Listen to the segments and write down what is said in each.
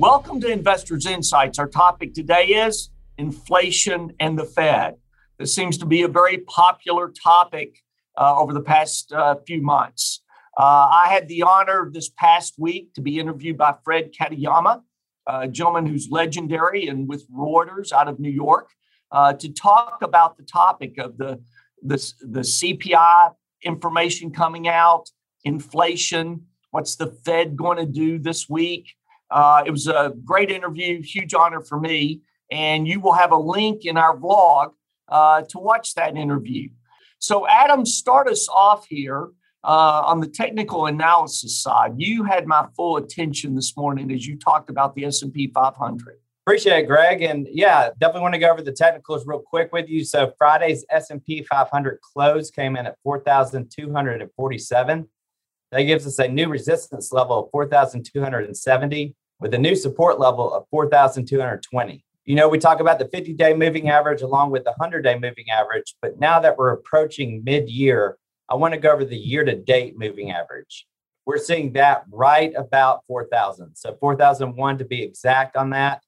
Welcome to Investors Insights. Our topic today is inflation and the Fed. This seems to be a very popular topic uh, over the past uh, few months. Uh, I had the honor this past week to be interviewed by Fred Katayama, a gentleman who's legendary and with Reuters out of New York, uh, to talk about the topic of the, the, the CPI information coming out, inflation, what's the Fed going to do this week, uh, it was a great interview, huge honor for me. And you will have a link in our vlog uh, to watch that interview. So, Adam, start us off here uh, on the technical analysis side. You had my full attention this morning as you talked about the S&P 500. Appreciate it, Greg. And yeah, definitely want to go over the technicals real quick with you. So Friday's S&P 500 close came in at 4,247. That gives us a new resistance level of 4,270 with a new support level of 4,220. You know, we talk about the 50 day moving average along with the 100 day moving average, but now that we're approaching mid year, I want to go over the year to date moving average. We're seeing that right about 4,000. So 4,001 to be exact on that.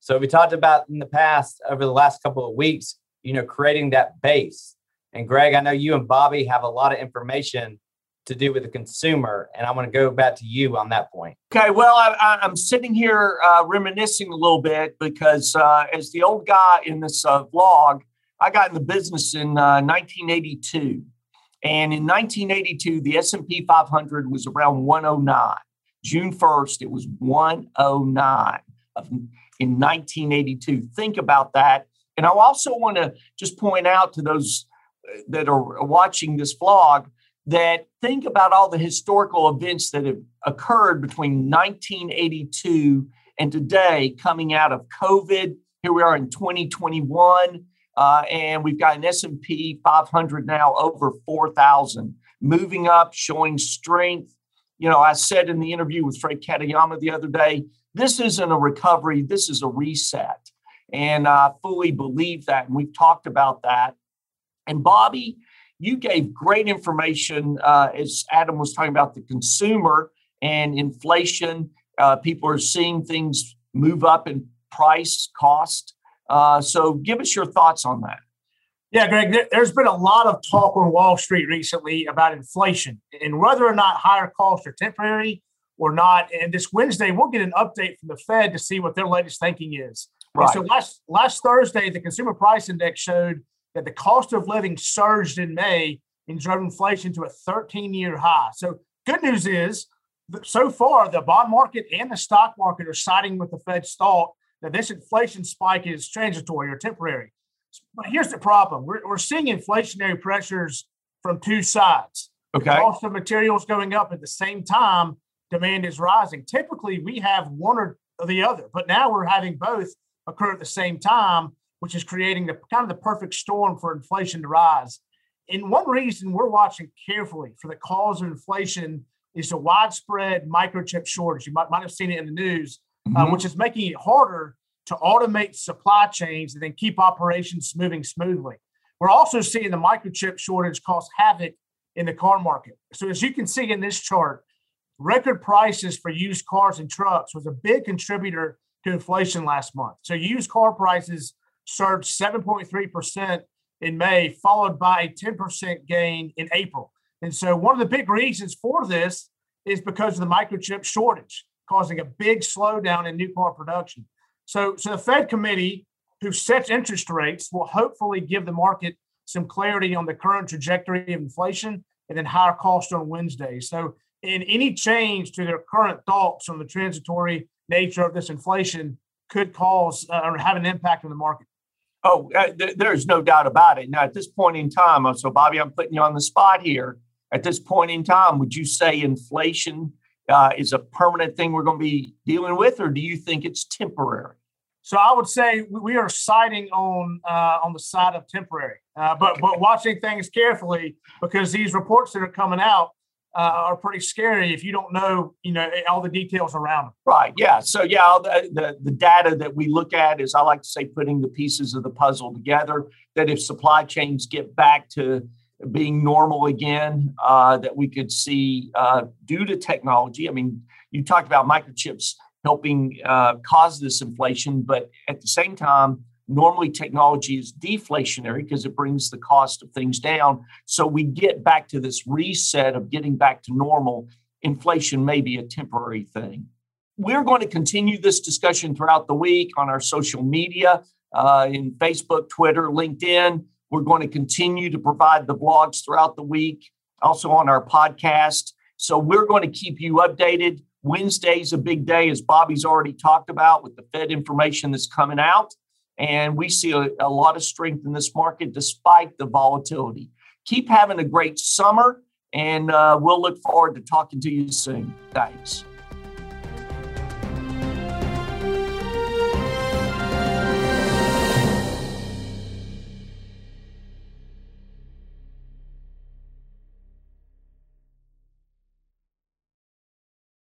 So we talked about in the past over the last couple of weeks, you know, creating that base. And Greg, I know you and Bobby have a lot of information to do with the consumer. And I want to go back to you on that point. Okay. Well, I, am sitting here uh, reminiscing a little bit because uh, as the old guy in this uh, vlog, I got in the business in 1982. Uh, and in 1982, the S&P 500 was around 109. June 1st, it was 109 of, in 1982. Think about that. And I also want to just point out to those uh, that are watching this vlog that think about all the historical events that have occurred between 1982 and today coming out of covid. Here we are in 2021 uh, and we've got an s&p 500 now over 4000 moving up showing strength. You know i said in the interview with fred katayama the other day this isn't a recovery this is a reset. And i fully believe that and we've talked about that. And bobby you gave great information uh, as Adam was talking about the consumer and inflation. Uh, people are seeing things move up in price, cost. Uh, so give us your thoughts on that. Yeah, Greg, there's been a lot of talk on Wall Street recently about inflation and whether or not higher costs are temporary or not. And this Wednesday, we'll get an update from the Fed to see what their latest thinking is. Right. So last last Thursday, the consumer price index showed that the cost of living surged in May and drove inflation to a 13 year high. So, good news is so far, the bond market and the stock market are siding with the Fed's thought that this inflation spike is transitory or temporary. But here's the problem we're, we're seeing inflationary pressures from two sides. Okay. The cost of materials going up at the same time, demand is rising. Typically, we have one or the other, but now we're having both occur at the same time which is creating the kind of the perfect storm for inflation to rise. And one reason we're watching carefully for the cause of inflation is the widespread microchip shortage. You might, might have seen it in the news, uh, mm-hmm. uh, which is making it harder to automate supply chains and then keep operations moving smoothly. We're also seeing the microchip shortage cause havoc in the car market. So, as you can see in this chart, record prices for used cars and trucks was a big contributor to inflation last month. So, used car prices surged 7.3% in May, followed by a 10% gain in April. And so, one of the big reasons for this is because of the microchip shortage, causing a big slowdown in new car production. So, so the Fed committee, who sets interest rates, will hopefully give the market some clarity on the current trajectory of inflation and then higher cost on Wednesday. So, in any change to their current thoughts on the transitory nature of this inflation could cause uh, or have an impact on the market. Oh, uh, th- there's no doubt about it. Now, at this point in time, uh, so Bobby, I'm putting you on the spot here. At this point in time, would you say inflation uh, is a permanent thing we're going to be dealing with, or do you think it's temporary? So I would say we are siding on uh, on the side of temporary, uh, but but watching things carefully because these reports that are coming out uh, are pretty scary if you don't know, you know, all the details around them. Right. Yeah. So yeah, the, the, the data that we look at is I like to say putting the pieces of the puzzle together. That if supply chains get back to being normal again, uh, that we could see uh, due to technology. I mean, you talked about microchips helping uh, cause this inflation. But at the same time, normally technology is deflationary because it brings the cost of things down. So we get back to this reset of getting back to normal. Inflation may be a temporary thing. We're going to continue this discussion throughout the week on our social media uh, in Facebook, Twitter, LinkedIn. We're going to continue to provide the blogs throughout the week, also on our podcast. So we're going to keep you updated. Wednesday's a big day, as Bobby's already talked about, with the Fed information that's coming out. And we see a, a lot of strength in this market despite the volatility. Keep having a great summer, and uh, we'll look forward to talking to you soon. Thanks.